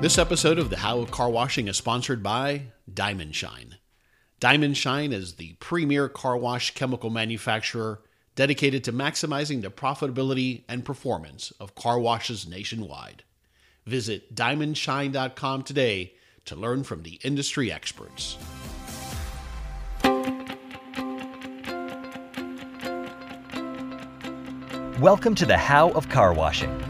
This episode of the How of Car Washing is sponsored by Diamond Shine. Diamond Shine is the premier car wash chemical manufacturer dedicated to maximizing the profitability and performance of car washes nationwide. Visit diamondshine.com today to learn from the industry experts. Welcome to the How of Car Washing,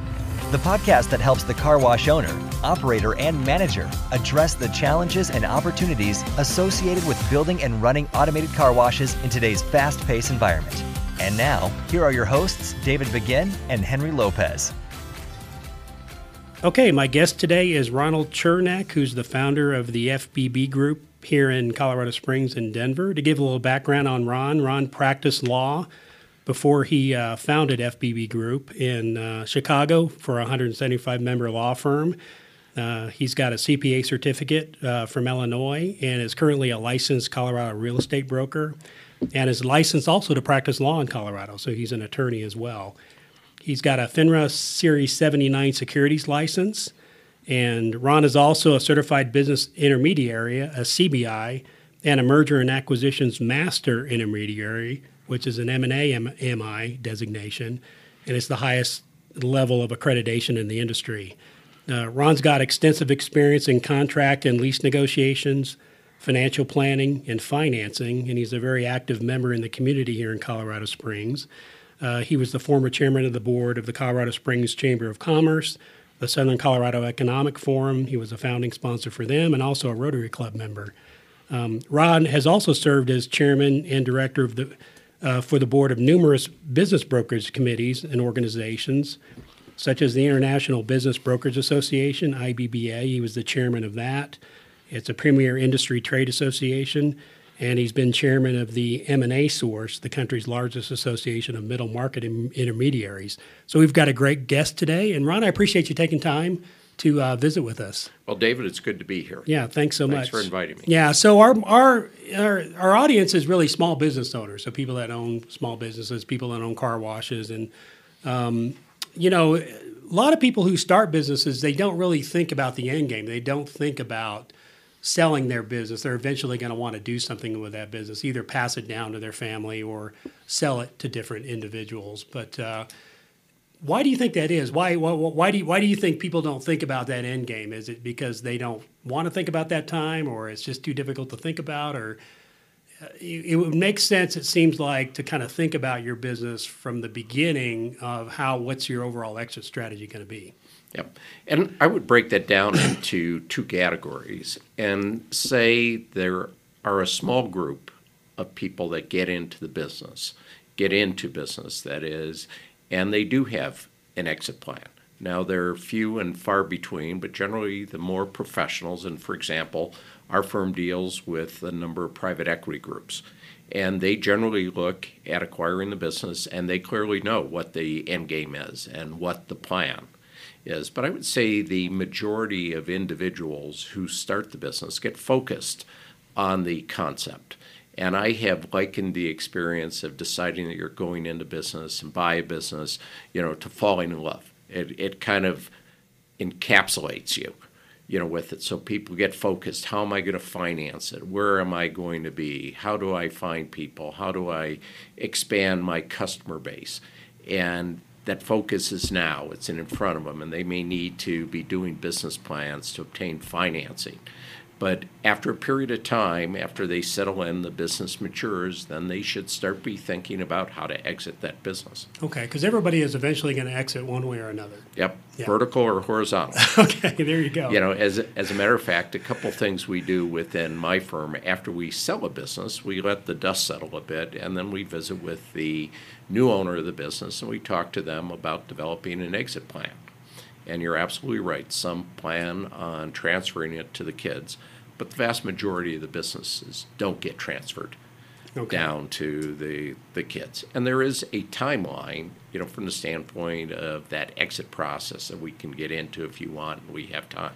the podcast that helps the car wash owner, operator, and manager address the challenges and opportunities associated with building and running automated car washes in today's fast paced environment. And now, here are your hosts, David Begin and Henry Lopez. Okay, my guest today is Ronald Chernak, who's the founder of the FBB Group here in Colorado Springs and Denver. To give a little background on Ron, Ron practiced law before he uh, founded FBB Group in uh, Chicago for a 175 member law firm. Uh, he's got a CPA certificate uh, from Illinois and is currently a licensed Colorado real estate broker and is licensed also to practice law in Colorado, so he's an attorney as well. He's got a FINRA Series 79 securities license, and Ron is also a certified business intermediary, a CBI, and a merger and acquisitions master intermediary which is an M&A MI designation, and it's the highest level of accreditation in the industry. Uh, Ron's got extensive experience in contract and lease negotiations, financial planning, and financing, and he's a very active member in the community here in Colorado Springs. Uh, he was the former chairman of the board of the Colorado Springs Chamber of Commerce, the Southern Colorado Economic Forum. He was a founding sponsor for them and also a Rotary Club member. Um, Ron has also served as chairman and director of the uh, for the board of numerous business brokerage committees and organizations, such as the International Business Brokers Association, IBBA. He was the chairman of that. It's a premier industry trade association, and he's been chairman of the M&A Source, the country's largest association of middle market intermediaries. So we've got a great guest today, and Ron, I appreciate you taking time to uh, visit with us. Well, David, it's good to be here. Yeah, thanks so thanks much. for inviting me. Yeah, so our, our our our audience is really small business owners, so people that own small businesses, people that own car washes, and um, you know, a lot of people who start businesses they don't really think about the end game. They don't think about selling their business. They're eventually going to want to do something with that business, either pass it down to their family or sell it to different individuals. But uh, why do you think that is? Why, why, why, do you, why do you think people don't think about that end game? Is it because they don't want to think about that time, or it's just too difficult to think about, or uh, it would make sense? It seems like to kind of think about your business from the beginning of how what's your overall exit strategy going to be. Yep, and I would break that down into two categories and say there are a small group of people that get into the business, get into business that is and they do have an exit plan. Now, they're few and far between, but generally the more professionals, and for example, our firm deals with a number of private equity groups, and they generally look at acquiring the business and they clearly know what the end game is and what the plan is. But I would say the majority of individuals who start the business get focused on the concept and I have likened the experience of deciding that you're going into business and buy a business, you know, to falling in love. It, it kind of encapsulates you, you know, with it. So people get focused. How am I going to finance it? Where am I going to be? How do I find people? How do I expand my customer base? And that focus is now. It's in front of them, and they may need to be doing business plans to obtain financing. But after a period of time, after they settle in, the business matures, then they should start be thinking about how to exit that business. Okay, because everybody is eventually going to exit one way or another. Yep, vertical or horizontal. okay, there you go. You know, as as a matter of fact, a couple things we do within my firm after we sell a business, we let the dust settle a bit, and then we visit with the new owner of the business, and we talk to them about developing an exit plan. And you're absolutely right. Some plan on transferring it to the kids, but the vast majority of the businesses don't get transferred okay. down to the the kids. And there is a timeline, you know, from the standpoint of that exit process that we can get into if you want. We have time,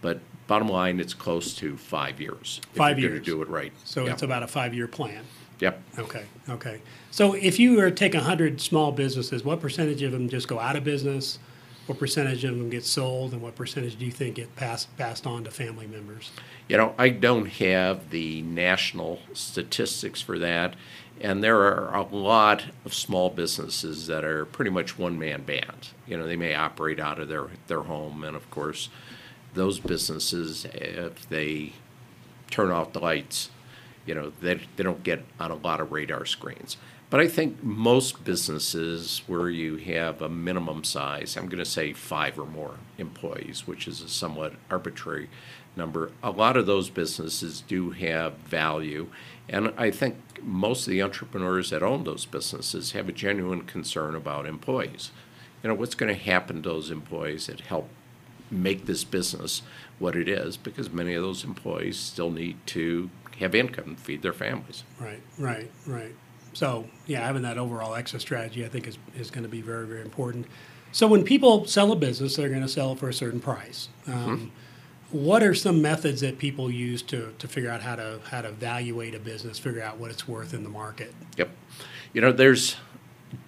but bottom line, it's close to five years. Five years to do it right. So yep. it's about a five-year plan. Yep. Okay. Okay. So if you were to take hundred small businesses, what percentage of them just go out of business? What percentage of them get sold, and what percentage do you think get passed passed on to family members? You know, I don't have the national statistics for that, and there are a lot of small businesses that are pretty much one man bands. You know, they may operate out of their, their home, and of course, those businesses, if they turn off the lights, you know, they, they don't get on a lot of radar screens. But I think most businesses where you have a minimum size, I'm going to say five or more employees, which is a somewhat arbitrary number, a lot of those businesses do have value. And I think most of the entrepreneurs that own those businesses have a genuine concern about employees. You know, what's going to happen to those employees that help make this business what it is because many of those employees still need to have income to feed their families. Right, right, right. So, yeah, having that overall exit strategy, I think, is, is going to be very, very important. So, when people sell a business, they're going to sell it for a certain price. Um, mm-hmm. What are some methods that people use to, to figure out how to how to evaluate a business, figure out what it's worth in the market? Yep, you know, there's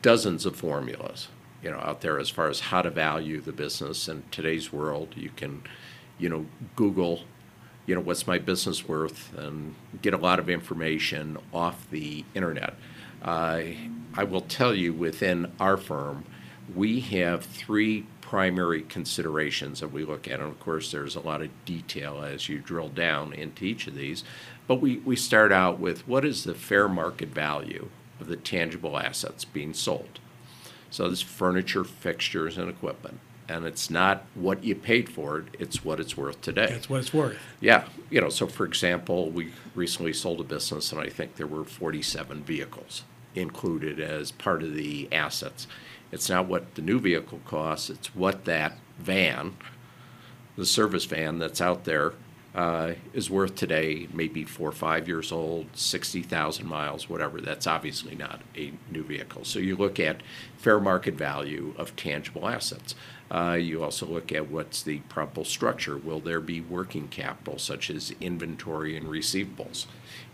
dozens of formulas, you know, out there as far as how to value the business in today's world. You can, you know, Google you know, what's my business worth, and get a lot of information off the internet. I will tell you within our firm, we have three primary considerations that we look at. And of course, there's a lot of detail as you drill down into each of these. But we, we start out with what is the fair market value of the tangible assets being sold? So, this furniture, fixtures, and equipment and it's not what you paid for it, it's what it's worth today. That's what it's worth. Yeah. You know, so for example, we recently sold a business and I think there were 47 vehicles included as part of the assets. It's not what the new vehicle costs, it's what that van, the service van that's out there, uh, is worth today, maybe four or five years old, 60,000 miles, whatever. That's obviously not a new vehicle. So you look at fair market value of tangible assets. Uh, you also look at what's the probable structure. Will there be working capital, such as inventory and receivables,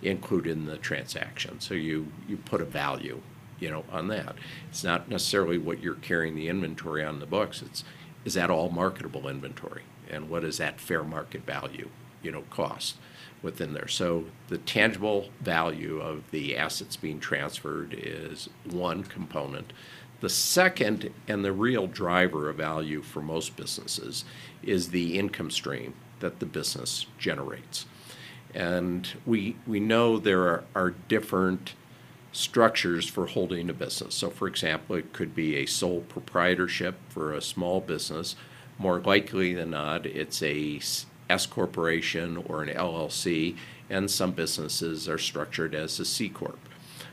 included in the transaction? So you, you put a value, you know, on that. It's not necessarily what you're carrying the inventory on the books. It's is that all marketable inventory, and what is that fair market value, you know, cost within there. So the tangible value of the assets being transferred is one component. The second and the real driver of value for most businesses is the income stream that the business generates. And we, we know there are, are different structures for holding a business. So, for example, it could be a sole proprietorship for a small business. More likely than not, it's a S corporation or an LLC, and some businesses are structured as a C corp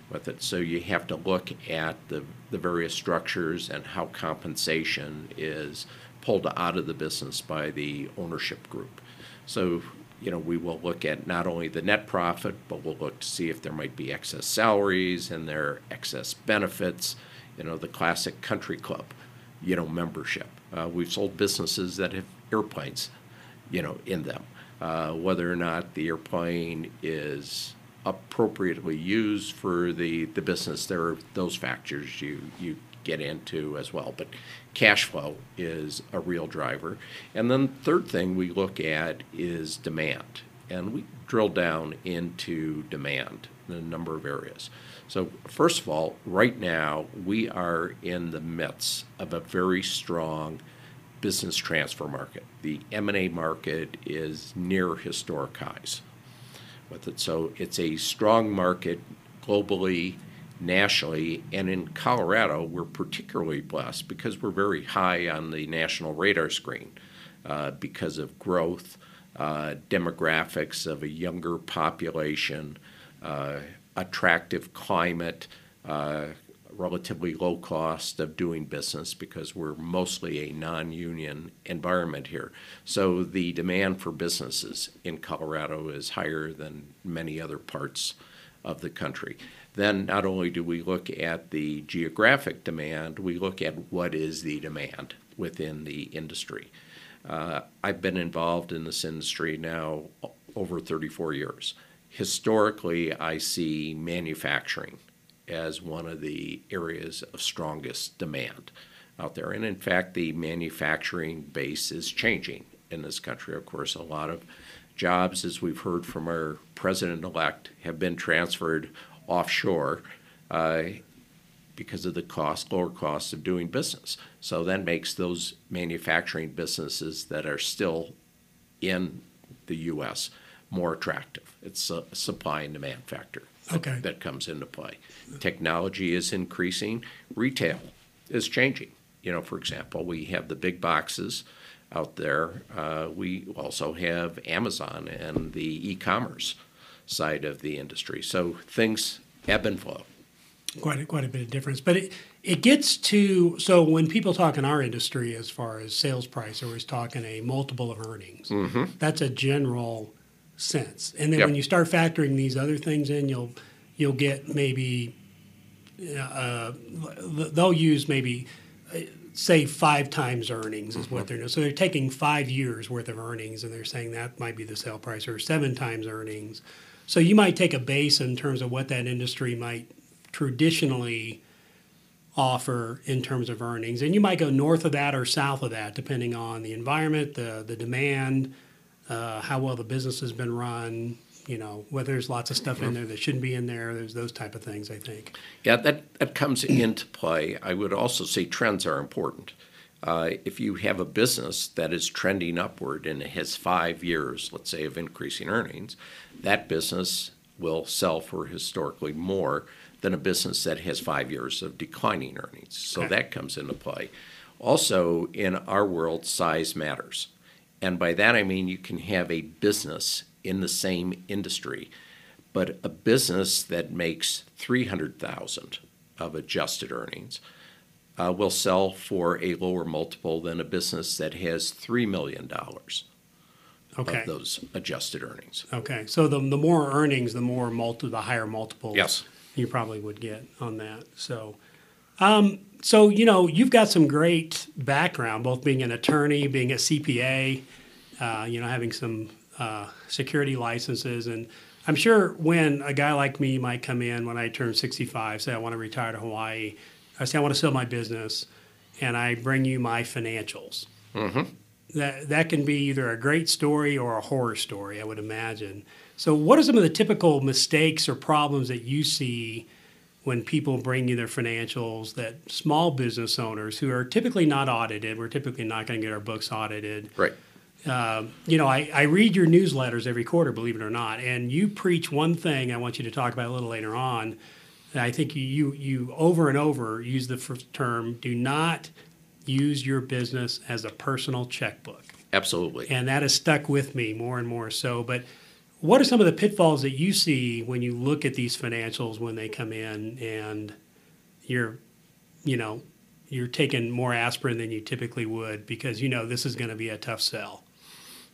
with it. So you have to look at the, the various structures and how compensation is pulled out of the business by the ownership group. So, you know, we will look at not only the net profit, but we'll look to see if there might be excess salaries and there excess benefits, you know, the classic country club, you know, membership. Uh, we've sold businesses that have airplanes, you know, in them. Uh, whether or not the airplane is appropriately used for the, the business, there are those factors you, you get into as well. But cash flow is a real driver. And then third thing we look at is demand. And we drill down into demand in a number of areas. So first of all, right now we are in the midst of a very strong business transfer market. The M&A market is near historic highs with it. So it's a strong market globally, nationally, and in Colorado, we're particularly blessed because we're very high on the national radar screen uh, because of growth, uh, demographics of a younger population, uh, attractive climate, uh, relatively low cost of doing business because we're mostly a non union environment here. So the demand for businesses in Colorado is higher than many other parts of the country. Then not only do we look at the geographic demand, we look at what is the demand within the industry. Uh, I've been involved in this industry now over 34 years. Historically, I see manufacturing as one of the areas of strongest demand out there. And in fact, the manufacturing base is changing in this country. Of course, a lot of jobs, as we've heard from our president elect, have been transferred offshore uh, because of the cost, lower costs of doing business. So that makes those manufacturing businesses that are still in the U.S. more attractive. It's a supply and demand factor that, Okay. that comes into play. Technology is increasing, retail is changing. You know, for example, we have the big boxes out there. Uh, we also have Amazon and the e commerce side of the industry. So things ebb and flow. quite a, quite a bit of difference. But it, it gets to so when people talk in our industry as far as sales price, they're always talking a multiple of earnings. That's a general sense. And then Yep. when you start factoring these other things in, you'll you'll get maybe uh, they'll use maybe uh, say five times earnings is what they're doing. So they're taking five years worth of earnings and they're saying that might be the sale price or seven times earnings. So you might take a base in terms of what that industry might traditionally offer in terms of earnings, and you might go north of that or south of that depending on the environment, the the demand, uh, how well the business has been run. You know whether there's lots of stuff in there that shouldn't be in there. There's those type of things. I think. Yeah, that, that comes into play. I would also say trends are important. Uh, if you have a business that is trending upward and has five years, let's say, of increasing earnings, that business will sell for historically more than a business that has five years of declining earnings. So Okay. that comes into play. Also, in our world, size matters. And by that I mean you can have a business in the same industry but a business that makes 300,000 of adjusted earnings will sell for a lower multiple than a business that has $3 million Okay. of those adjusted earnings. Okay. So the the more earnings, the more multi, the higher multiples. Yes. You probably would get on that. So. Um, so you know you've got some great background, both being an attorney, being a CPA, uh, you know, having some uh, security licenses, and I'm sure when a guy like me might come in when I turn 65, say I want to retire to Hawaii, I say I want to sell my business, and I bring you my financials. Mm-hmm. That that can be either a great story or a horror story, I would imagine. So, what are some of the typical mistakes or problems that you see? when people bring you their financials that small business owners who are typically not audited, we're typically not going to get our books audited. Right. Um, you know, I, I read your newsletters every quarter, believe it or not, and you preach one thing I want you to talk about a little later on. That I think you, you, over and over use the first term do not use your business as a personal checkbook. Absolutely. And that has stuck with me more and more so. But what are some of the pitfalls that you see when you look at these financials when they come in and you're, you know, you're taking more aspirin than you typically would because you know this is going to be a tough sell.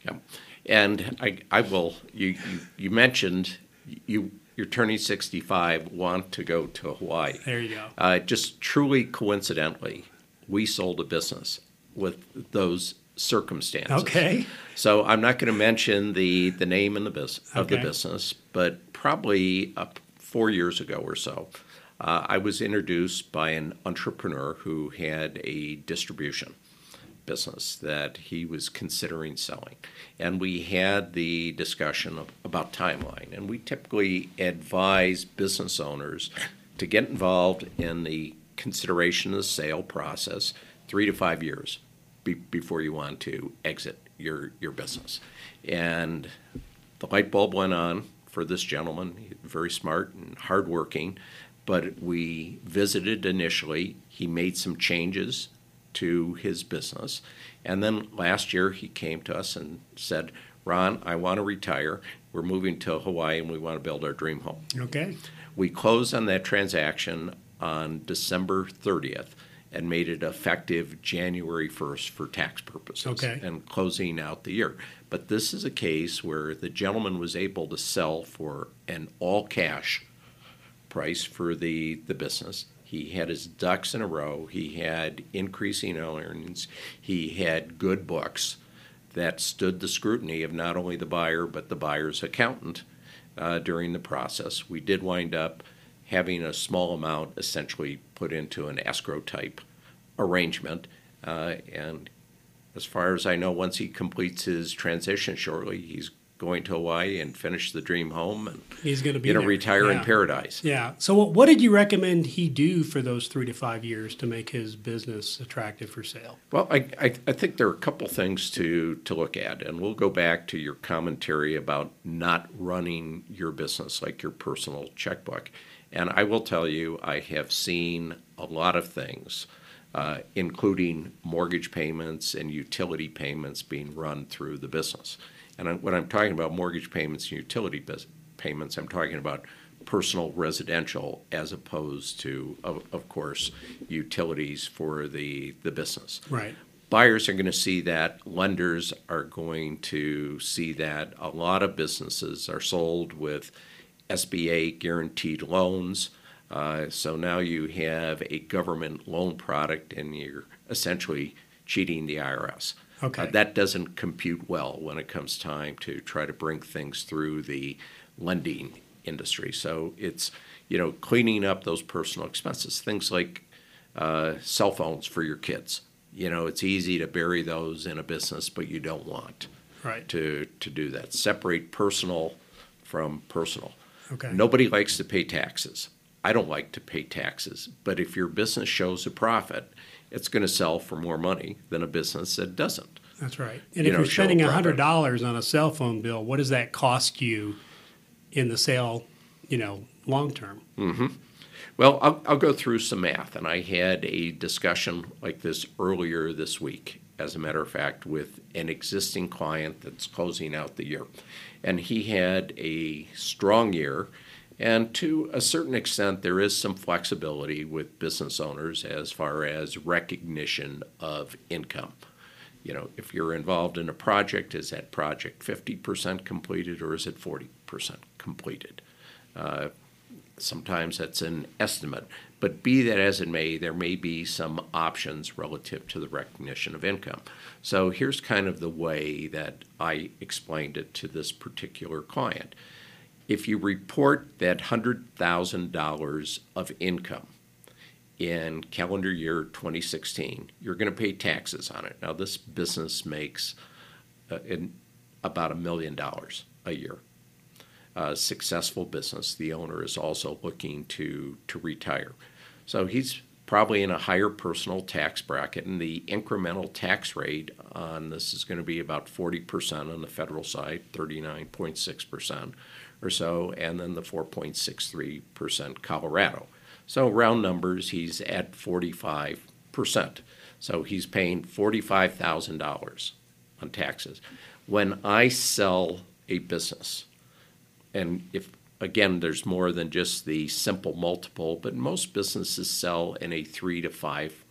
Yeah. And I, I will, you, you, you mentioned you, you're turning 65, want to go to Hawaii. There you go. Uh, just truly coincidentally, we sold a business with those circumstances. Okay. So I'm not going to mention the, the name and the bus- of the business, but probably up four years ago or so, uh, I was introduced by an entrepreneur who had a distribution business that he was considering selling. And we had the discussion of, about timeline. And we typically advise business owners to get involved in the consideration of the sale process three to five years be, before you want to exit your, your business. And the light bulb went on for this gentleman, very smart and hardworking. But we visited initially. He made some changes to his business. And then last year he came to us and said, Ron, I want to retire. We're moving to Hawaii and we want to build our dream home. Okay. We closed on that transaction on December 30th and made it effective January 1st for tax purposes Okay. and closing out the year. But this is a case where the gentleman was able to sell for an all cash price for the, the business. He had his ducks in a row. He had increasing earnings. He had good books that stood the scrutiny of not only the buyer but the buyer's accountant uh, during the process. We did wind up having a small amount essentially put into an escrow type arrangement. Uh, and as far as I know, once he completes his transition shortly, he's going to Hawaii and finish the dream home and he's going to be you know there. retire in paradise. Yeah. So, what, what did you recommend he do for those three to five years to make his business attractive for sale? Well, I, I, I think there are a couple things to, to look at, and we'll go back to your commentary about not running your business like your personal checkbook. And I will tell you, I have seen a lot of things, uh, including mortgage payments and utility payments being run through the business. And when I'm talking about mortgage payments and utility bus- payments, I'm talking about personal residential as opposed to, of, of course, utilities for the, the business. Right. Buyers are going to see that. Lenders are going to see that. A lot of businesses are sold with SBA guaranteed loans. Uh, so now you have a government loan product and you're essentially cheating the IRS. Okay. Uh, that doesn't compute well when it comes time to try to bring things through the lending industry. So it's, you know, cleaning up those personal expenses, things like uh, cell phones for your kids. You know, it's easy to bury those in a business, but you don't want Right. to, to do that. Separate personal from personal. Okay. Nobody likes to pay taxes. I don't like to pay taxes, but if your business shows a profit, it's going to sell for more money than a business that doesn't. That's right. And you if know, you're spending hundred dollars on a cell phone bill, what does that cost you in the sale? You know, long term. Mm-hmm. Well, I'll, I'll go through some math, and I had a discussion like this earlier this week, as a matter of fact, with an existing client that's closing out the year. And he had a strong year, and to a certain extent, there is some flexibility with business owners as far as recognition of income. You know, if you're involved in a project, is that project 50% completed or is it 40% completed? Uh, sometimes that's an estimate. But be that as it may, there may be some options relative to the recognition of income. So here's kind of the way that I explained it to this particular client if you report that $100,000 of income in calendar year 2016, you're going to pay taxes on it. Now, this business makes uh, in about a million dollars a year. A successful business. The owner is also looking to to retire, so he's probably in a higher personal tax bracket, and the incremental tax rate on this is going to be about 40% on the federal side, 39.6% or so, and then the four point six three percent Colorado. So round numbers, he's at forty five percent. So he's paying forty five thousand dollars on taxes. When I sell a business, and if again there's more than just the simple multiple but most businesses sell in a three to five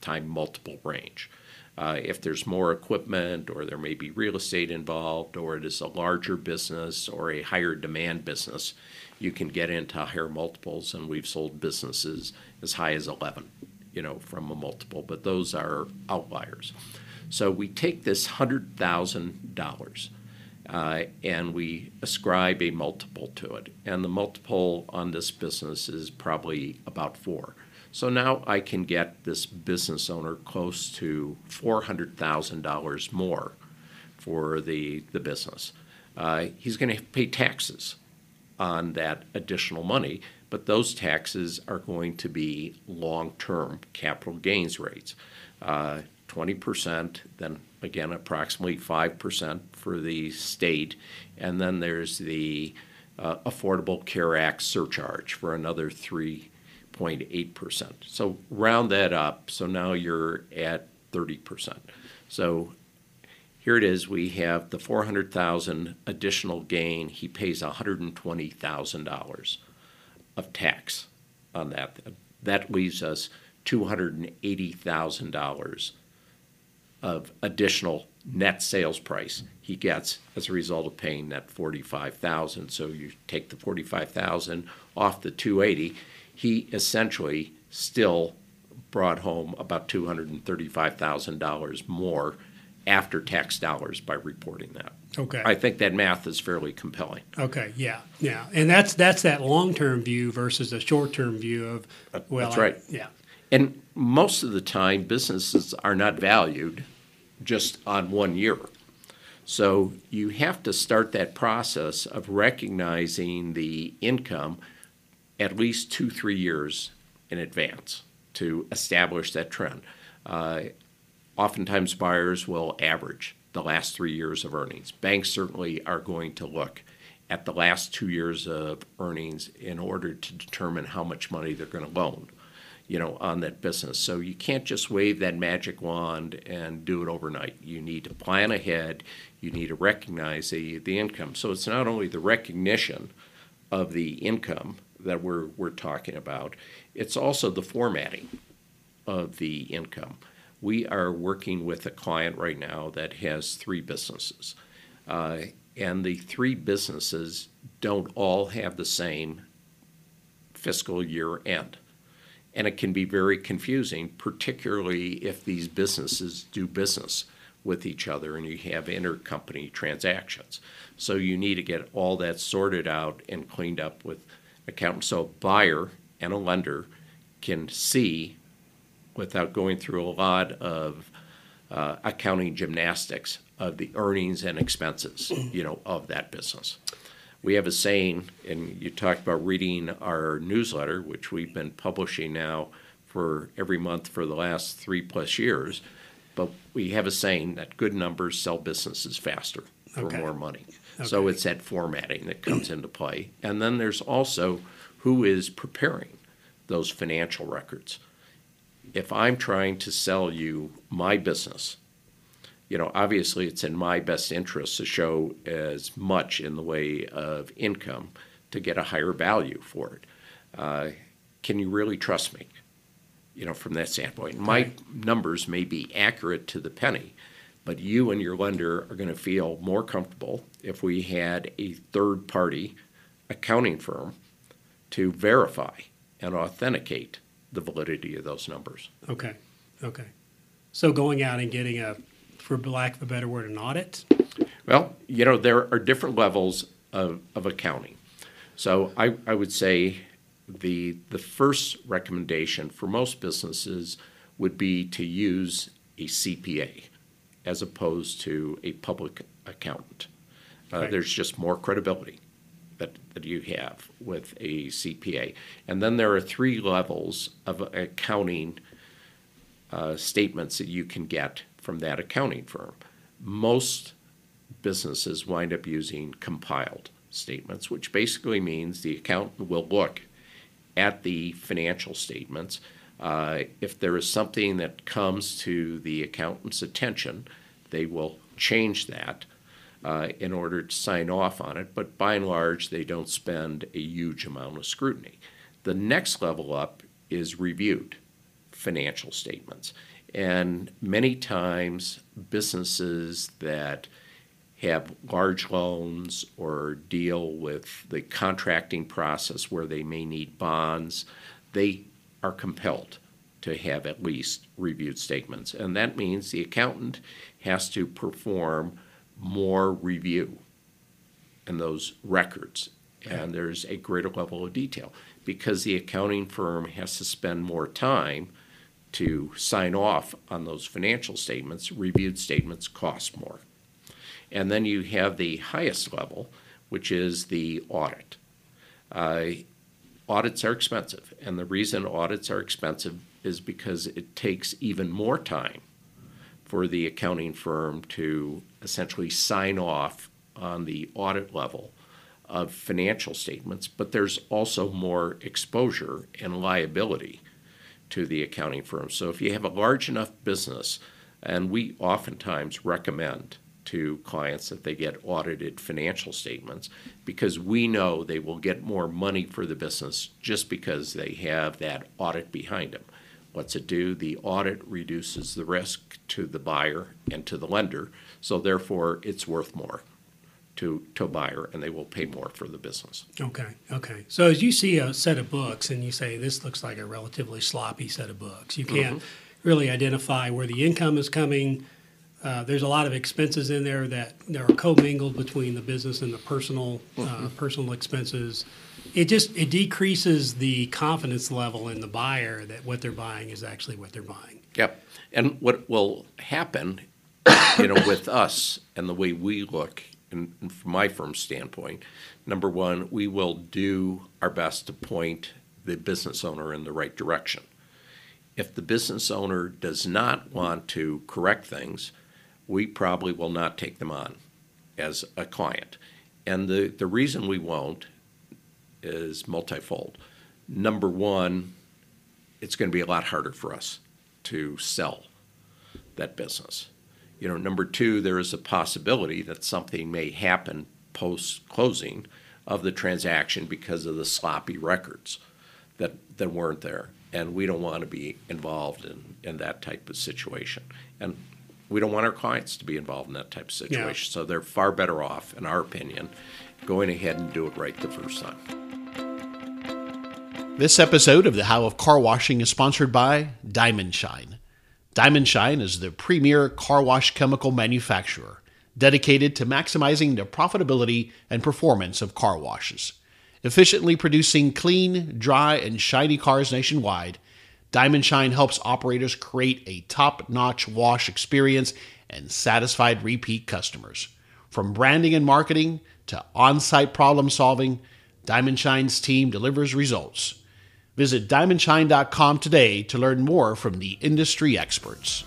time multiple range uh, if there's more equipment or there may be real estate involved or it is a larger business or a higher demand business you can get into higher multiples and we've sold businesses as high as 11 you know from a multiple but those are outliers so we take this $100000 uh, and we ascribe a multiple to it. And the multiple on this business is probably about four. So now I can get this business owner close to $400,000 more for the, the business. Uh, he's going to pay taxes on that additional money, but those taxes are going to be long term capital gains rates. Uh, 20%, then again, approximately 5% for the state, and then there's the uh, Affordable Care Act surcharge for another 3.8%. So round that up, so now you're at 30%. So here it is. We have the 400,000 additional gain. He pays $120,000 of tax on that. That leaves us $280,000 of additional net sales price he gets as a result of paying that 45,000. So you take the 45,000 off the 280, he essentially still brought home about $235,000 more after tax dollars by reporting that. Okay. I think that math is fairly compelling. Okay, yeah, yeah, and that's that's that long term view versus a short term view of well, that's I- right. yeah, And most of the time, businesses are not valued just on one year. So you have to start that process of recognizing the income at least two, three years in advance to establish that trend. Uh, oftentimes, buyers will average the last three years of earnings. Banks certainly are going to look at the last two years of earnings in order to determine how much money they're going to loan you know, on that business. So you can't just wave that magic wand and do it overnight. You need to plan ahead. You need to recognize the, the income. So it's not only the recognition of the income that we're, we're talking about, it's also the formatting of the income. We are working with a client right now that has three businesses. Uh, and the three businesses don't all have the same fiscal year end and it can be very confusing, particularly if these businesses do business with each other and you have intercompany transactions. So you need to get all that sorted out and cleaned up with accountants. So a buyer and a lender can see without going through a lot of uh, accounting gymnastics of the earnings and expenses, you know, of that business we have a saying, and you talked about reading our newsletter, which we've been publishing now for every month for the last three plus years. But we have a saying that good numbers sell businesses faster for Okay. more money. So it's that formatting that comes into play. And then there's also who is preparing those financial records. If I'm trying to sell you my business, you know, obviously it's in my best interest to show as much in the way of income to get a higher value for it. Uh, can you really trust me? You know, from that standpoint, my Right. numbers may be accurate to the penny, but you and your lender are going to feel more comfortable if we had a third party accounting firm to verify and authenticate the validity of those numbers. Okay, okay. So going out and getting a, for lack of a better word, an audit? Well, you know, there are different levels of, of accounting. So I, I would say the, the first recommendation for most businesses would be to use a CPA as opposed to a public accountant. Uh, Right. There's just more credibility that, that you have with a CPA. And then there are three levels of accounting uh, statements that you can get from that accounting firm. Most businesses wind up using compiled statements, which basically means the accountant will look at the financial statements. Uh, if there is something that comes to the accountant's attention, they will change that uh, in order to sign off on it. But by and large, they don't spend a huge amount of scrutiny. The next level up is reviewed financial statements. And many times, businesses that have large loans or deal with the contracting process where they may need bonds, they are compelled to have at least reviewed statements. And that means the accountant has to perform more review in those records. And there's a greater level of detail because the accounting firm has to spend more time to sign off on those financial statements. Reviewed statements cost more. And then you have the highest level, which is the audit. Uh, audits are expensive, and the reason audits are expensive is because it takes even more time for the accounting firm to essentially sign off on the audit level of financial statements, but there's also more exposure and liability to the accounting firm. So if you have a large enough business, and we oftentimes recommend to clients that they get audited financial statements because we know they will get more money for the business just because they have that audit behind them. What's it do? The audit reduces the risk to the buyer and to the lender, so therefore it's worth more to, to a buyer and they will pay more for the business. Okay, okay. So as you see a set of books and you say this looks like a relatively sloppy set of books, you can't really identify where the income is coming. Uh, there's a lot of expenses in there that are commingled between the business and the personal uh, personal expenses. It just it decreases the confidence level in the buyer that what they're buying is actually what they're buying. Yep. And what will happen, you know, with us and the way we look, and from my firm's standpoint, number one, we will do our best to point the business owner in the right direction. If the business owner does not want to correct things, we probably will not take them on as a client. And the, the reason we won't is multifold. Number one, it's going to be a lot harder for us to sell that business. You know, number two, there is a possibility that something may happen post closing of the transaction because of the sloppy records that, that weren't there. And we don't want to be involved in, in that type of situation. And we don't want our clients to be involved in that type of situation. So they're far better off, in our opinion, going ahead and do it right the first time. This episode of the How of Car Washing is sponsored by Diamond Shine. Diamond Shine is the premier car wash chemical manufacturer dedicated to maximizing the profitability and performance of car washes. Efficiently producing clean, dry, and shiny cars nationwide, Diamond Shine helps operators create a top notch wash experience and satisfied repeat customers. From branding and marketing to on site problem solving, Diamond Shine's team delivers results. Visit diamondshine.com today to learn more from the industry experts.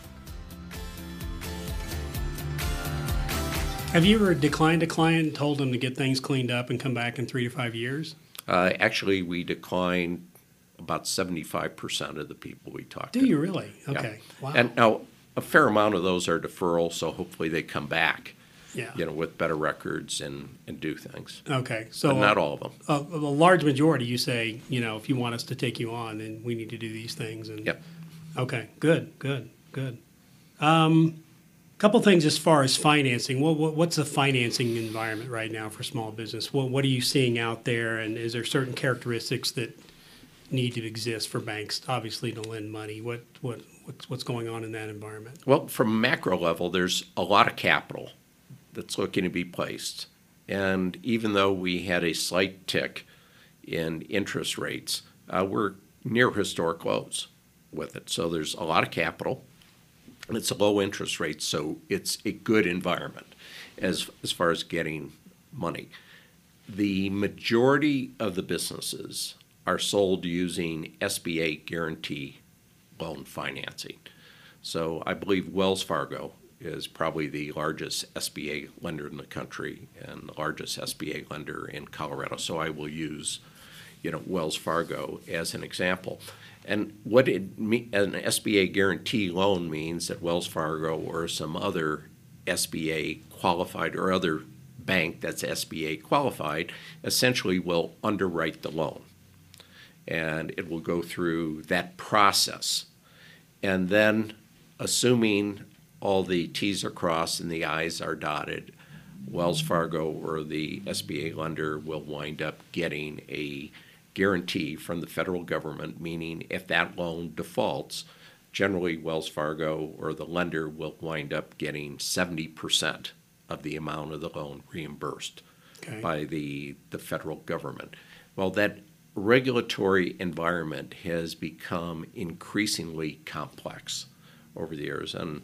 Have you ever declined a client and told them to get things cleaned up and come back in three to five years? Uh, actually, we decline about 75% of the people we talk Do to. Do you really? Yeah. Okay. Wow. And now, a fair amount of those are deferral, so hopefully they come back, yeah. you know, with better records and, and do things. Okay. So But not all of them. a, a large majority, you say, you know, if you want us to take you on, then we need to do these things. And Yep. Okay. Good. Good. Good. Um, couple things as far as financing. What, what, what's the financing environment right now for small business? What What are you seeing out there, and is there certain characteristics that need to exist for banks, obviously, to lend money? What what what's, what's going on in that environment? Well, from a macro level, there's a lot of capital that's looking to be placed. And even though we had a slight tick in interest rates, uh, we're near historic lows with it. So there's a lot of capital, and it's a low interest rate, so it's a good environment as, as far as getting money. The majority of the businesses are sold using SBA guarantee loan financing. So I believe Wells Fargo is probably the largest SBA lender in the country and the largest SBA lender in Colorado. So I will use, you know, Wells Fargo as an example. And what it an SBA guarantee loan means that Wells Fargo or some other SBA qualified or other bank that's SBA qualified essentially will underwrite the loan. And it will go through that process. And then, assuming all the T's are crossed and the I's are dotted, Wells Fargo or the SBA lender will wind up getting a guarantee from the federal government, meaning if that loan defaults, generally Wells Fargo or the lender will wind up getting 70% of the amount of the loan reimbursed Okay. by the, the federal government. Well, that regulatory environment has become increasingly complex over the years. And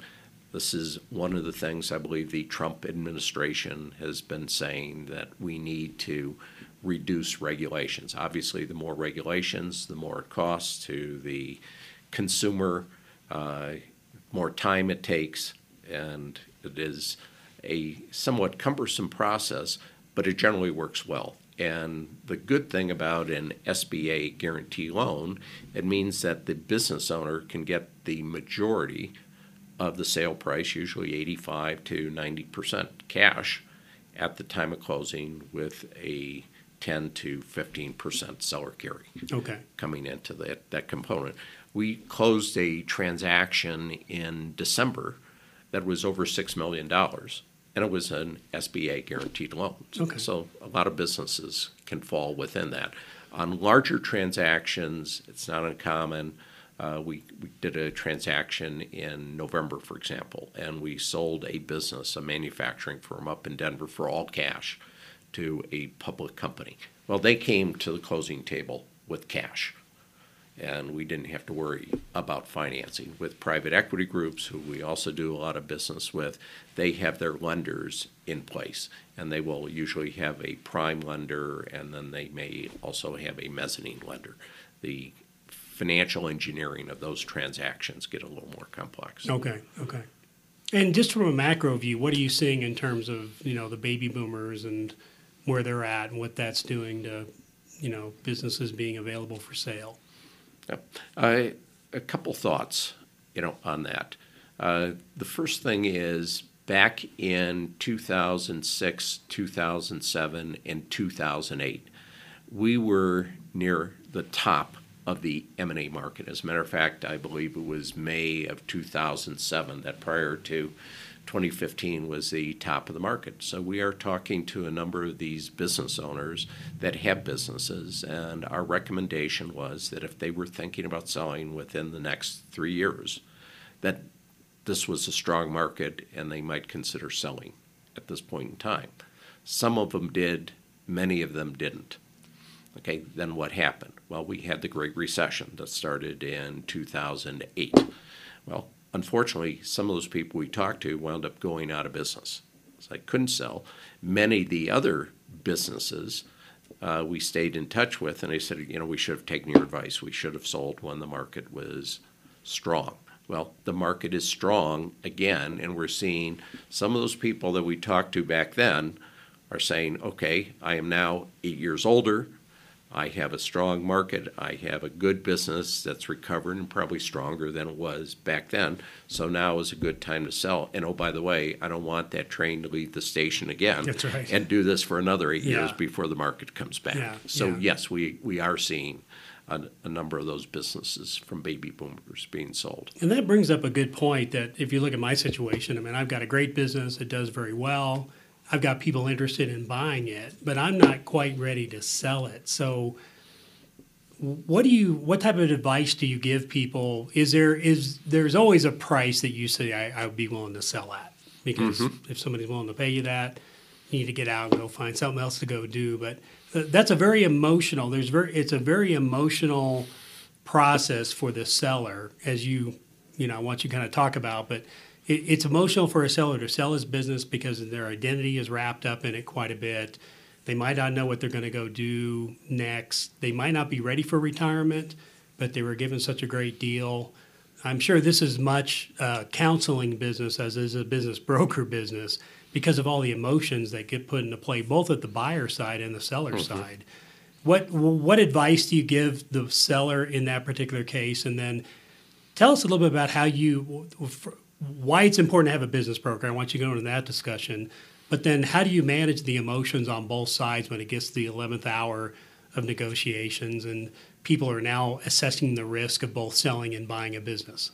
this is one of the things I believe the Trump administration has been saying that we need to reduce regulations. Obviously, the more regulations, the more it costs to the consumer, uh, more time it takes, and it is a somewhat cumbersome process, but it generally works well. And the good thing about an SBA guarantee loan, it means that the business owner can get the majority of the sale price, usually 85 to 90% cash at the time of closing with a 10 to 15% seller carry Okay. coming into that, that component. We closed a transaction in December that was over $6 million, and it was an SBA guaranteed loan. Okay. So a lot of businesses can fall within that. On larger transactions, it's not uncommon. Uh, we, we did a transaction in November, for example, and we sold a business, a manufacturing firm up in Denver for all cash to a public company. Well, they came to the closing table with cash, and we didn't have to worry about financing. With private equity groups, who we also do a lot of business with, they have their lenders in place, and they will usually have a prime lender, and then they may also have a mezzanine lender. The financial engineering of those transactions get a little more complex. Okay, okay. And just from a macro view, what are you seeing in terms of you know the baby boomers and where they're at and what that's doing to you know businesses being available for sale? Yep. Uh, a couple thoughts, you know, on that. Uh, the first thing is back in 2006, 2007, and 2008, we were near the top of the M&A market. As a matter of fact, I believe it was May of 2007 that prior to 2015 was the top of the market. So we are talking to a number of these business owners that have businesses, and our recommendation was that if they were thinking about selling within the next three years, that this was a strong market and they might consider selling at this point in time. Some of them did, many of them didn't. Okay, then what happened? Well, we had the Great Recession that started in 2008. Well, unfortunately, some of those people we talked to wound up going out of business. So I couldn't sell. Many of the other businesses uh, we stayed in touch with, and they said, you know, we should have taken your advice. We should have sold when the market was strong. Well, the market is strong again, and we're seeing some of those people that we talked to back then are saying, okay, I am now eight years older. I have a strong market. I have a good business that's recovered and probably stronger than it was back then. So now is a good time to sell. And oh, by the way, I don't want that train to leave the station again That's right. and do this for another eight years before the market comes back. Yeah, So, yeah. yes, we, we are seeing a, a number of those businesses from baby boomers being sold. And that brings up a good point that if you look at my situation, I mean, I've got a great business, it does very well. I've got people interested in buying it, but I'm not quite ready to sell it. So what do you what type of advice do you give people? Is there is there's always a price that you say I, I would be willing to sell at? Because mm-hmm. if somebody's willing to pay you that, you need to get out and go find something else to go do. But uh, that's a very emotional. There's very it's a very emotional process for the seller, as you you know I want you to kind of talk about. But it, it's emotional for a seller to sell his business because their identity is wrapped up in it quite a bit. They might not know what they're going to go do next. They might not be ready for retirement, but they were given such a great deal. I'm sure this is much uh, counseling business as is a business broker business because of all the emotions that get put into play, both at the buyer side and the seller side. What what advice do you give the seller in that particular case? And then tell us a little bit about how you why it's important to have a business broker. I want you to go into that discussion. But then how do you manage the emotions on both sides when it gets to the 11th hour of negotiations and people are now assessing the risk of both selling and buying a business?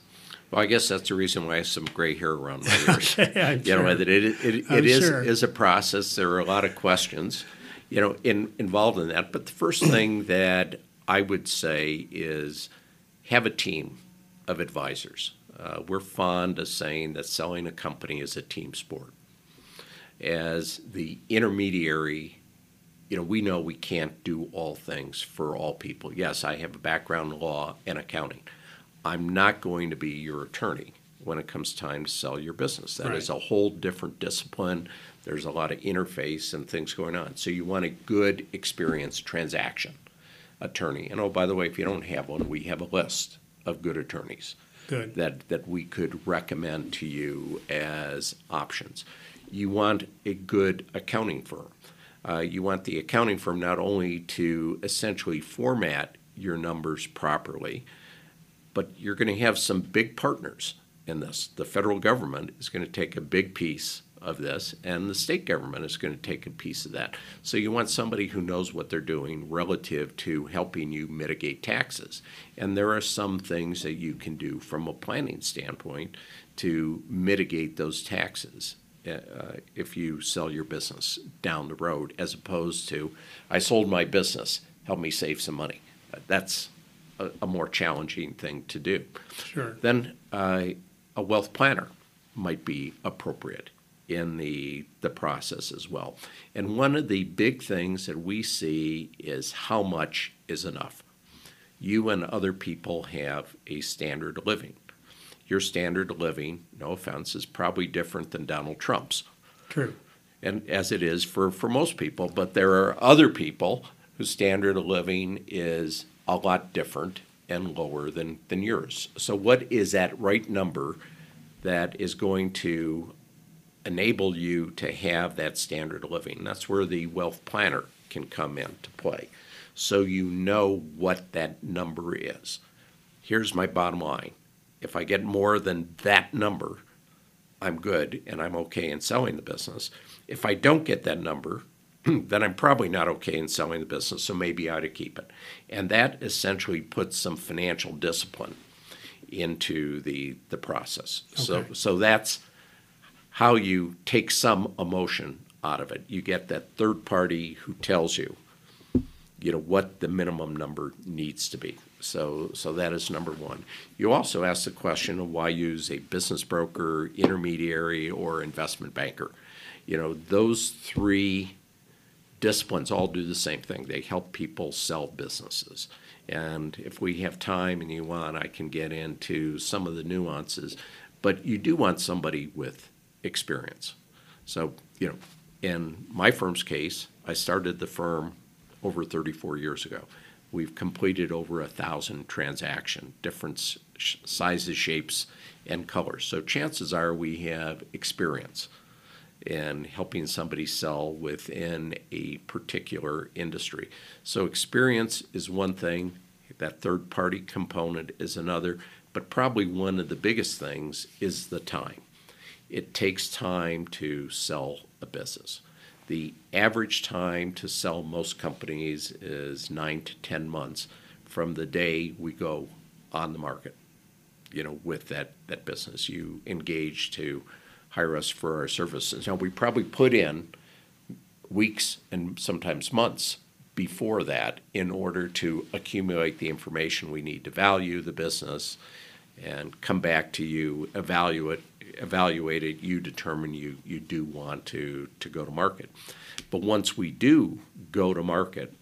Well, I guess that's the reason why I have some gray hair around my ears. I'm you know, sure. that it, it, I'm it is, sure. is a process. There are a lot of questions, you know, in, involved in that. But the first thing that I would say is have a team of advisors. Uh, we're fond of saying that selling a company is a team sport. As the intermediary, you know, we know we can't do all things for all people. Yes, I have a background in law and accounting. I'm not going to be your attorney when it comes time to sell your business. That is Right. a whole different discipline. There's a lot of interface and things going on. So you want a good, experienced transaction attorney. And oh, by the way, if you don't have one, we have a list of good attorneys Good. that, that we could recommend to you as options. You want a good accounting firm. Uh, you want the accounting firm not only to essentially format your numbers properly, but you're going to have some big partners in this. The federal government is going to take a big piece of this, and the state government is going to take a piece of that. So you want somebody who knows what they're doing relative to helping you mitigate taxes. And there are some things that you can do from a planning standpoint to mitigate those taxes. Uh, if you sell your business down the road, as opposed to, I sold my business, help me save some money. Uh, That's a, a more challenging thing to do. Sure. Then uh, a wealth planner might be appropriate. In the the process as well. And one of the big things that we see is how much is enough. You and other people have a standard of living. Your standard of living, no offense, is probably different than Donald Trump's. True. And as it is for, for most people, but there are other people whose standard of living is a lot different and lower than, than yours. So, what is that right number that is going to enable you to have that standard of living? That's where the wealth planner can come into play. So, you know what that number is. Here's my bottom line if I get more than that number, I'm good and I'm okay in selling the business. If I don't get that number, then I'm probably not okay in selling the business, so maybe I ought to keep it. And that essentially puts some financial discipline into the the process. Okay. So so that's how you take some emotion out of it. You get that third party who tells you, you know, what the minimum number needs to be. So so that is number one. You also ask the question of why use a business broker, intermediary, or investment banker. You know, those three disciplines all do the same thing. They help people sell businesses. And if we have time and you want, I can get into some of the nuances. But you do want somebody with experience. So, you know, in my firm's case, I started the firm over 34 years ago. We've completed over a thousand transactions, different sizes, shapes, and colors. So chances are we have experience in helping somebody sell within a particular industry. So, experience is one thing, that third party component is another, but probably one of the biggest things is the time. It takes time to sell a business. The average time to sell most companies is nine to 10 months from the day we go on the market, you know, with that, that business. You engage to hire us for our services. Now, we probably put in weeks and sometimes months before that in order to accumulate the information we need to value the business and come back to you, evaluate evaluate it, you determine you you do want to to go to market. But once we do go to market,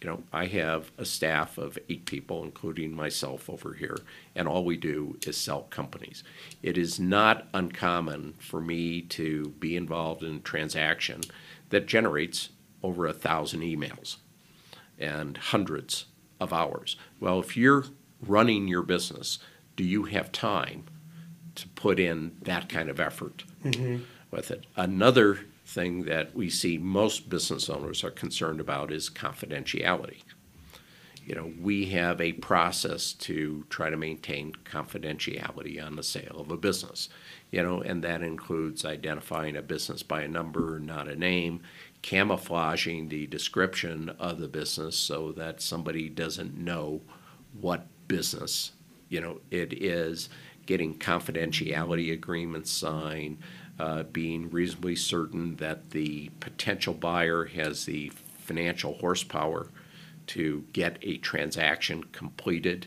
you know, I have a staff of eight people, including myself over here, and all we do is sell companies. It is not uncommon for me to be involved in a transaction that generates over a thousand emails and hundreds of hours. Well, if you're running your business, do you have time put in that kind of effort mm-hmm. with it? Another thing that we see most business owners are concerned about is confidentiality. You know, we have a process to try to maintain confidentiality on the sale of a business, you know, and that includes identifying a business by a number, not a name, camouflaging the description of the business so that somebody doesn't know what business, you know, it is, getting confidentiality agreements signed, uh, being reasonably certain that the potential buyer has the financial horsepower to get a transaction completed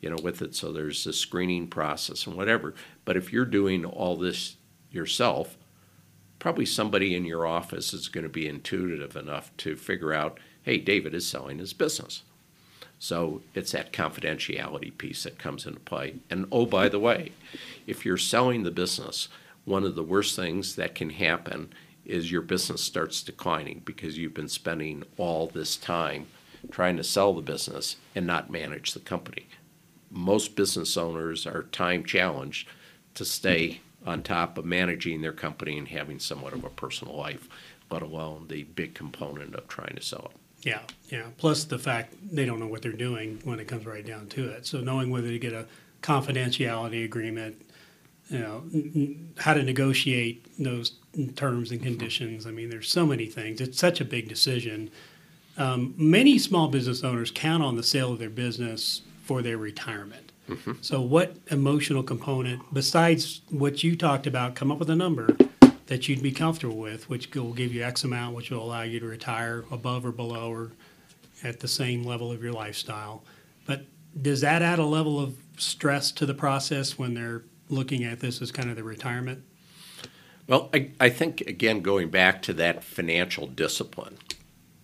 you know with it. So there's a screening process and whatever. But if you're doing all this yourself probably somebody in your office is going to be intuitive enough to figure out hey david is selling his business so it's that confidentiality piece that comes into play and oh by the way if you're selling the business one of the worst things that can happen is your business starts declining because you've been spending all this time trying to sell the business and not manage the company. Most business owners are time challenged to stay on top of managing their company and having somewhat of a personal life, let alone the big component of trying to sell it. Yeah, yeah. Plus the fact they don't know what they're doing when it comes right down to it. So knowing whether to get a confidentiality agreement you know how to negotiate those terms and conditions. I mean, there's so many things. It's such a big decision. Um, many small business owners count on the sale of their business for their retirement. Mm-hmm. So, what emotional component, besides what you talked about, come up with a number that you'd be comfortable with, which will give you X amount, which will allow you to retire above or below or at the same level of your lifestyle. But does that add a level of stress to the process when they're looking at this as kind of the retirement? Well, I, I think again going back to that financial discipline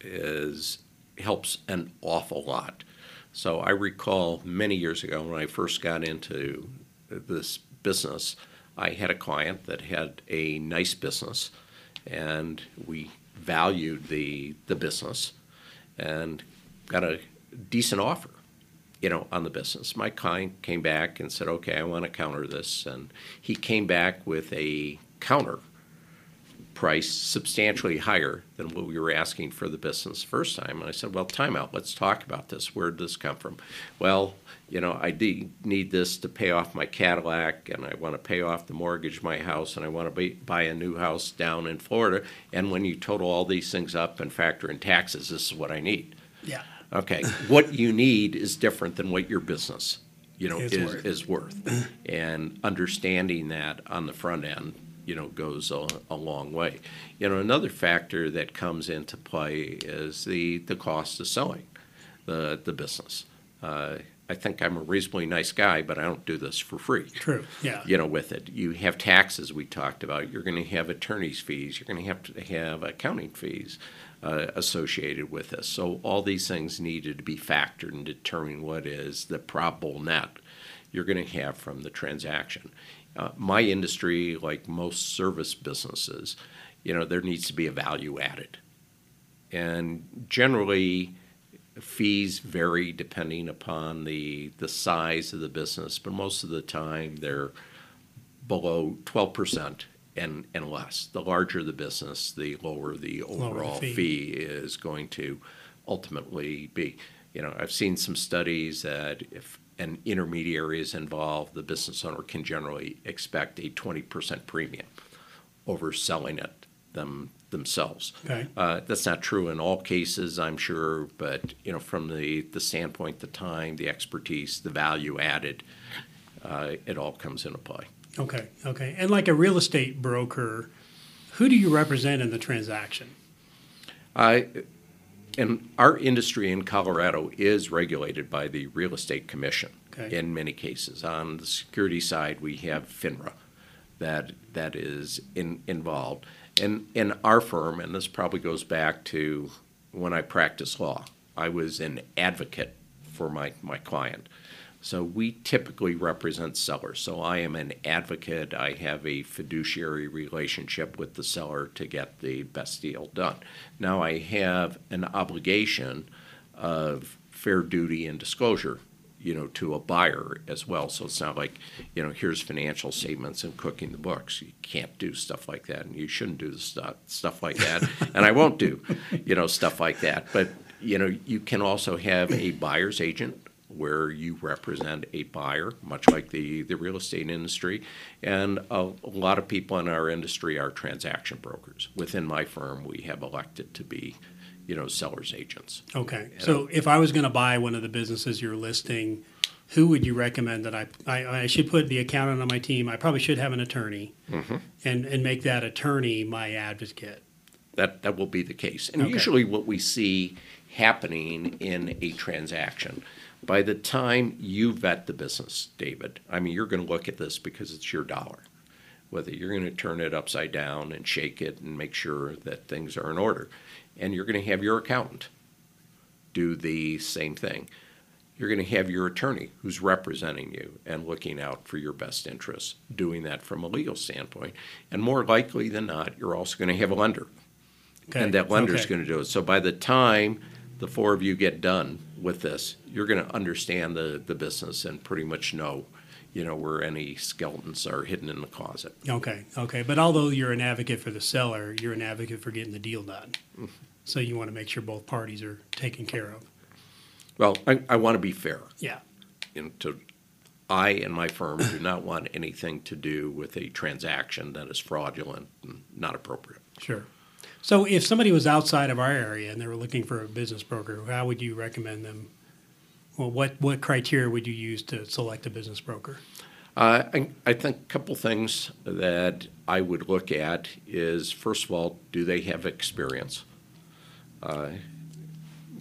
is helps an awful lot. So I recall many years ago when I first got into this business, I had a client that had a nice business, and we valued the the business, and got a decent offer, you know, on the business. My client came back and said, "Okay, I want to counter this," and he came back with a counter price substantially higher than what we were asking for the business first time. And I said, well, time out. Let's talk about this. Where did this come from? Well, you know, I need this to pay off my Cadillac, and I want to pay off the mortgage my house, and I want to buy a new house down in Florida. And when you total all these things up and factor in taxes, this is what I need. Yeah. Okay. what you need is different than what your business, you know, Is is, worth. is worth. and understanding that on the front end, you know, goes a, a long way. You know, another factor that comes into play is the, the cost of selling the, the business. Uh, I think I'm a reasonably nice guy, but I don't do this for free True. Yeah. you know, with it. You have taxes we talked about. You're going to have attorney's fees. You're going to have to have accounting fees uh, associated with this. So all these things needed to be factored in determining what is the probable net you're going to have from the transaction. Uh, my industry, like most service businesses, you know, there needs to be a value added, and generally fees vary depending upon the the size of the business, but most of the time they're below 12% and, and less. The larger the business, the lower the overall fee. fee is going to ultimately be. You know, I've seen some studies that if an intermediary is involved, the business owner can generally expect a 20% premium over selling it them themselves. Okay. Uh, that's not true in all cases, I'm sure, but you know, from the, the standpoint, the time, the expertise, the value added, uh, it all comes into play. Okay. Okay. And like a real estate broker, who do you represent in the transaction? I, and our industry in Colorado is regulated by the Real Estate Commission Okay. in many cases. On the security side, we have FINRA that that is in, involved. And in our firm, and this probably goes back to when I practiced law, I was an advocate for my, my client. So we typically represent sellers. So I am an advocate. I have a fiduciary relationship with the seller to get the best deal done. Now I have an obligation of fair duty and disclosure, you know, to a buyer as well. So it's not like, you know, here's financial statements and cooking the books. You can't do stuff like that, and you shouldn't do stuff stuff like that, and I won't do, you know, stuff like that. But you know, you can also have a buyer's agent where you represent a buyer, much like the, the real estate industry. And a, a lot of people in our industry are transaction brokers. Within my firm, we have elected to be, you know, sellers agents. Okay. So if I was going to buy one of the businesses you're listing, who would you recommend that I, I, I should put the accountant on my team? I probably should have an attorney mm-hmm. and, and make that attorney my advocate. That, that will be the case. And Okay. usually what we see happening in a transaction, by the time you vet the business, David, I mean, you're going to look at this because it's your dollar. Whether you're going to turn it upside down and shake it and make sure that things are in order. And you're going to have your accountant do the same thing. You're going to have your attorney who's representing you and looking out for your best interests, doing that from a legal standpoint. And more likely than not, you're also going to have a lender Okay. and that lender's Okay. going to do it. So by the time the four of you get done with this, you're going to understand the, the business and pretty much know, you know, where any skeletons are hidden in the closet. Okay, okay. But although you're an advocate for the seller, you're an advocate for getting the deal done. Mm-hmm. So you want to make sure both parties are taken care of. Well, I, I want to be fair. Yeah. You know, to, I and my firm do not want anything to do with a transaction that is fraudulent and not appropriate. Sure. So if somebody was outside of our area and they were looking for a business broker, how would you recommend them? Well, what, what criteria would you use to select a business broker? Uh, I, I think a couple things that I would look at is first of all, do they have experience? Uh,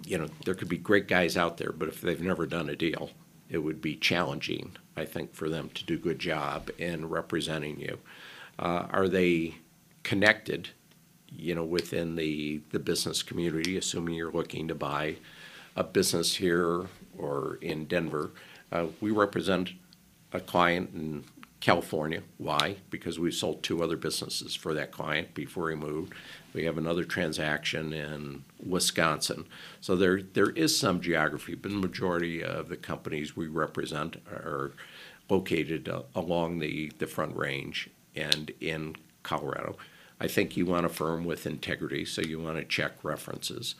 you know, there could be great guys out there, but if they've never done a deal, it would be challenging, I think, for them to do a good job in representing you. Uh, are they connected, you know, within the, the business community, assuming you're looking to buy a business here or in Denver. Uh, we represent a client in California. Why? Because we sold two other businesses for that client before he moved. We have another transaction in Wisconsin. So there, there is some geography, but the majority of the companies we represent are located uh, along the, the Front Range and in Colorado. I think you want a firm with integrity, so you want to check references,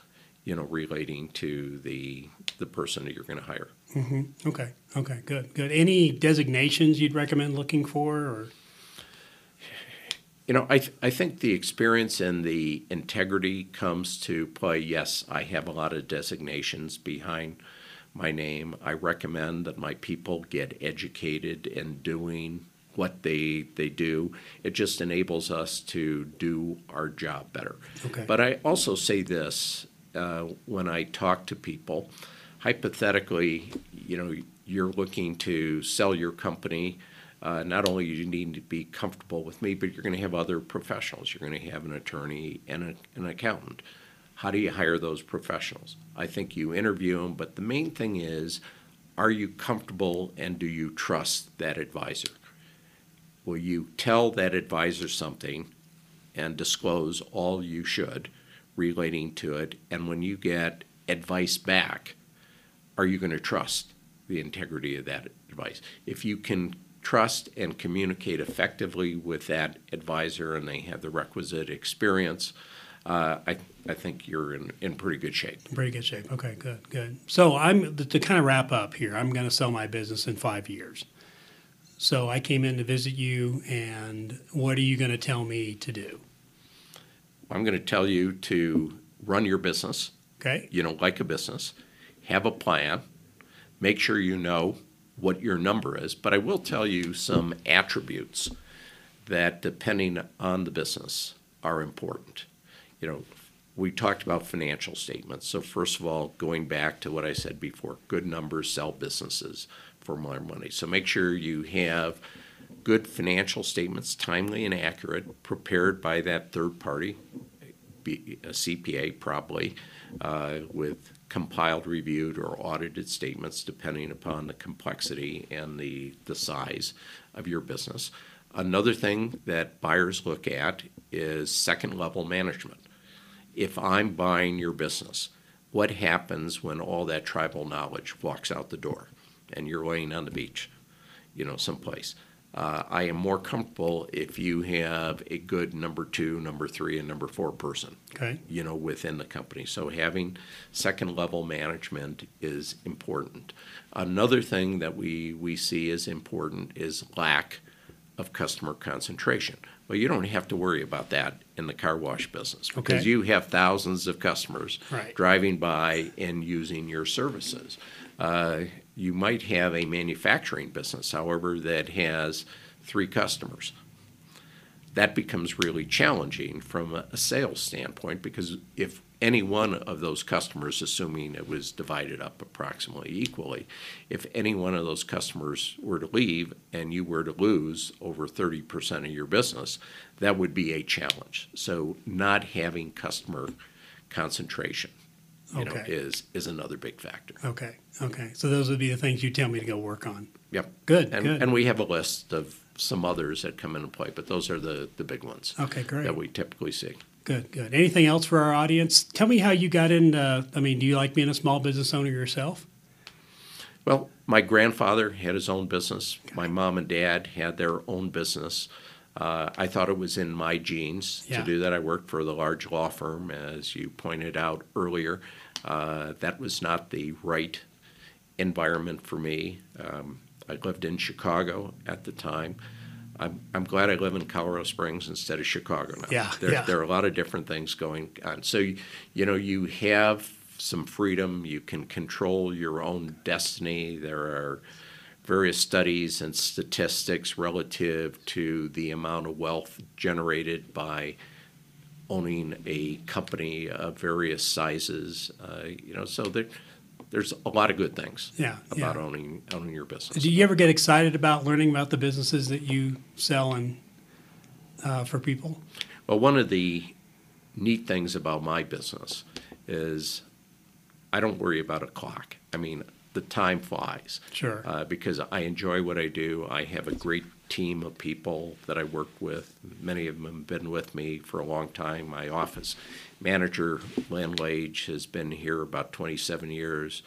you know, relating to the the person that you're going to hire. Mm-hmm. Okay. Okay. Good. Good. Any designations you'd recommend looking for, or You know, I, th- I think the experience and the integrity comes to play. Yes, I have a lot of designations behind my name. I recommend that my people get educated in doing what they they do. It just enables us to do our job better. Okay. But I also say this uh, when I talk to people. Hypothetically, you know, you're looking to sell your company. Uh, not only do you need to be comfortable with me, but you're going to have other professionals. You're going to have an attorney and a, an accountant. How do you hire those professionals? I think you interview them, but the main thing is, are you comfortable and do you trust that advisor? Will you tell that advisor something and disclose all you should relating to it? And when you get advice back, are you going to trust the integrity of that advice? If you can trust and communicate effectively with that advisor and they have the requisite experience, uh, I, I think you're in, in pretty good shape. pretty good shape? Okay. Good. Good. So I'm to kind of wrap up here. I'm going to sell my business in five years. So I came in to visit you, and what are you going to tell me to do? I'm going to tell you to run your business, Okay. you know, like a business, have a plan, make sure you know what your number is. But I will tell you some attributes that, depending on the business, are important. You know, we talked about financial statements. So, first of all, going back to what I said before, good numbers sell businesses for more money. So, make sure you have good financial statements, timely and accurate, prepared by that third party, a CPA probably, uh, with compiled, reviewed, or audited statements depending upon the complexity and the, the size of your business. Another thing that buyers look at is second level management. If I'm buying your business, what happens when all that tribal knowledge walks out the door and you're laying on the beach, you know, someplace? Uh, I am more comfortable if you have a good number two, number three, and number four person Okay. you know, within the company. So having second level management is important. Another thing that we, we see as important is lack of customer concentration. Well, you don't have to worry about that in the car wash business because Okay. you have thousands of customers Right. driving by and using your services. Uh, you might have a manufacturing business, however, that has three customers that becomes really challenging from a, sales standpoint because if any one of those customers, assuming it was divided up approximately equally, if any one of those customers were to leave and you were to lose over 30% of your business, that would be a challenge. So, not having customer concentration you know, Okay. is, is another big factor. Okay. Okay. So those would be the things you tell me to go work on. Yep. Good. And, good. and we have a list of some others that come into play, but those are the, the big ones okay. Great. that we typically see. Good, good. Anything else for our audience? Tell me how you got into. I mean, do you like being a small business owner yourself? Well, my grandfather had his own business. My mom and dad had their own business. Uh, I thought it was in my genes Yeah. to do that. I worked for the large law firm, as you pointed out earlier. Uh, that was not the right environment for me. Um, I lived in Chicago at the time. I'm, I'm glad I live in Colorado Springs instead of Chicago now. Yeah, there, yeah. there are a lot of different things going on. So, you, you know, you have some freedom. You can control your own destiny. There are various studies and statistics relative to the amount of wealth generated by owning a company of various sizes. Uh, you know, so there, there's a lot of good things Yeah, about yeah. owning owning your business. Do you ever get excited about learning about the businesses that you sell and uh, for people? Well, one of the neat things about my business is I don't worry about a clock. I mean, the time flies. Sure. Uh, because I enjoy what I do. I have a great team of people that I work with. Many of them have been with me for a long time. My office manager, Len Lage, has been here about 27 years.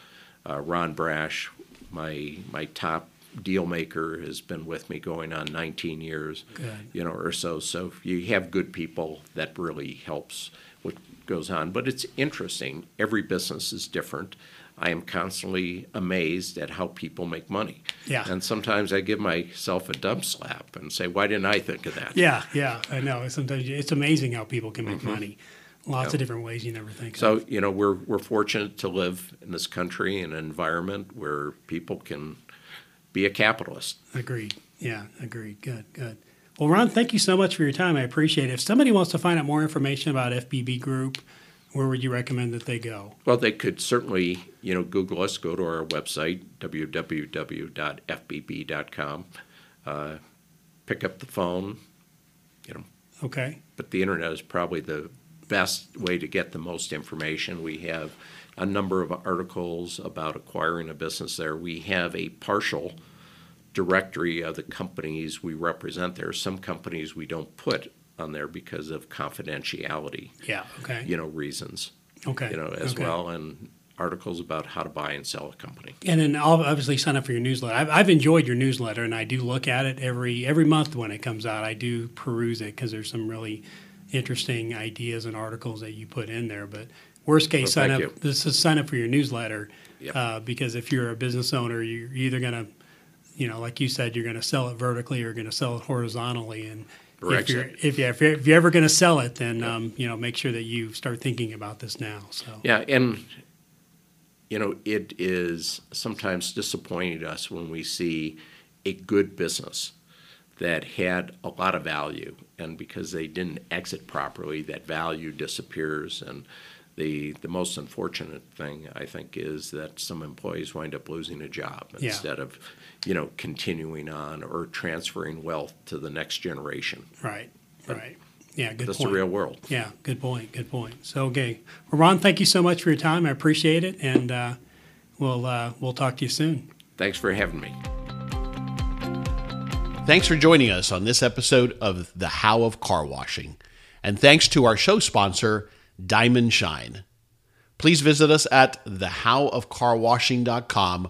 Uh, Ron Brash, my my top deal maker, has been with me going on 19 years, Good. you know, or so. So if you have good people, that really helps what goes on. But it's interesting. Every business is different. I am constantly amazed at how people make money. Yeah. And sometimes I give myself a dump slap and say, why didn't I think of that? Yeah, yeah, I know. Sometimes it's amazing how people can make money. Lots of different ways you never think of. Mm-hmm. So, you know, we're, we're fortunate to live in this country in an environment where people can be a capitalist. Agreed. Yeah, agreed. Good, good. Well, Ron, thank you so much for your time. I appreciate it. If somebody wants to find out more information about FBB Group, where would you recommend that they go? Well, they could certainly, you know, Google us, go to our website, www.fbb.com, uh, pick up the phone, you know, Okay. but the internet is probably the best way to get the most information. We have a number of articles about acquiring a business there. We have a partial directory of the companies we represent there. Some companies we don't put on there because of confidentiality, Yeah. Okay. you know, reasons, Okay. you know, as okay. well, and articles about how to buy and sell a company. And then I'll obviously sign up for your newsletter. I've, I've enjoyed your newsletter, and I do look at it every every month when it comes out. I do peruse it because there's some really interesting ideas and articles that you put in there. But worst case, Well, sign up. you. This is sign up for your newsletter Yep. uh, because if you're a business owner, you're either gonna, you know, like you said, you're gonna sell it vertically or you're gonna sell it horizontally. And Or if you're if, you if, you're if you're ever gonna sell it, then um, you know make sure that you start thinking about this now. So Yeah, and you know, it is sometimes disappointing to us when we see a good business that had a lot of value, and because they didn't exit properly, that value disappears. And the the most unfortunate thing I think is that some employees wind up losing a job Yeah. instead of, you know, continuing on or transferring wealth to the next generation. right, right, yeah, good That's point. the real world. Yeah, good point. Good point. So, okay, well, Ron, thank you so much for your time. I appreciate it, and uh, we'll uh, we'll talk to you soon. Thanks for having me. Thanks for joining us on this episode of The How of Car Washing. And thanks to our show sponsor, Diamond Shine. Please visit us at thehowofcarwashing.com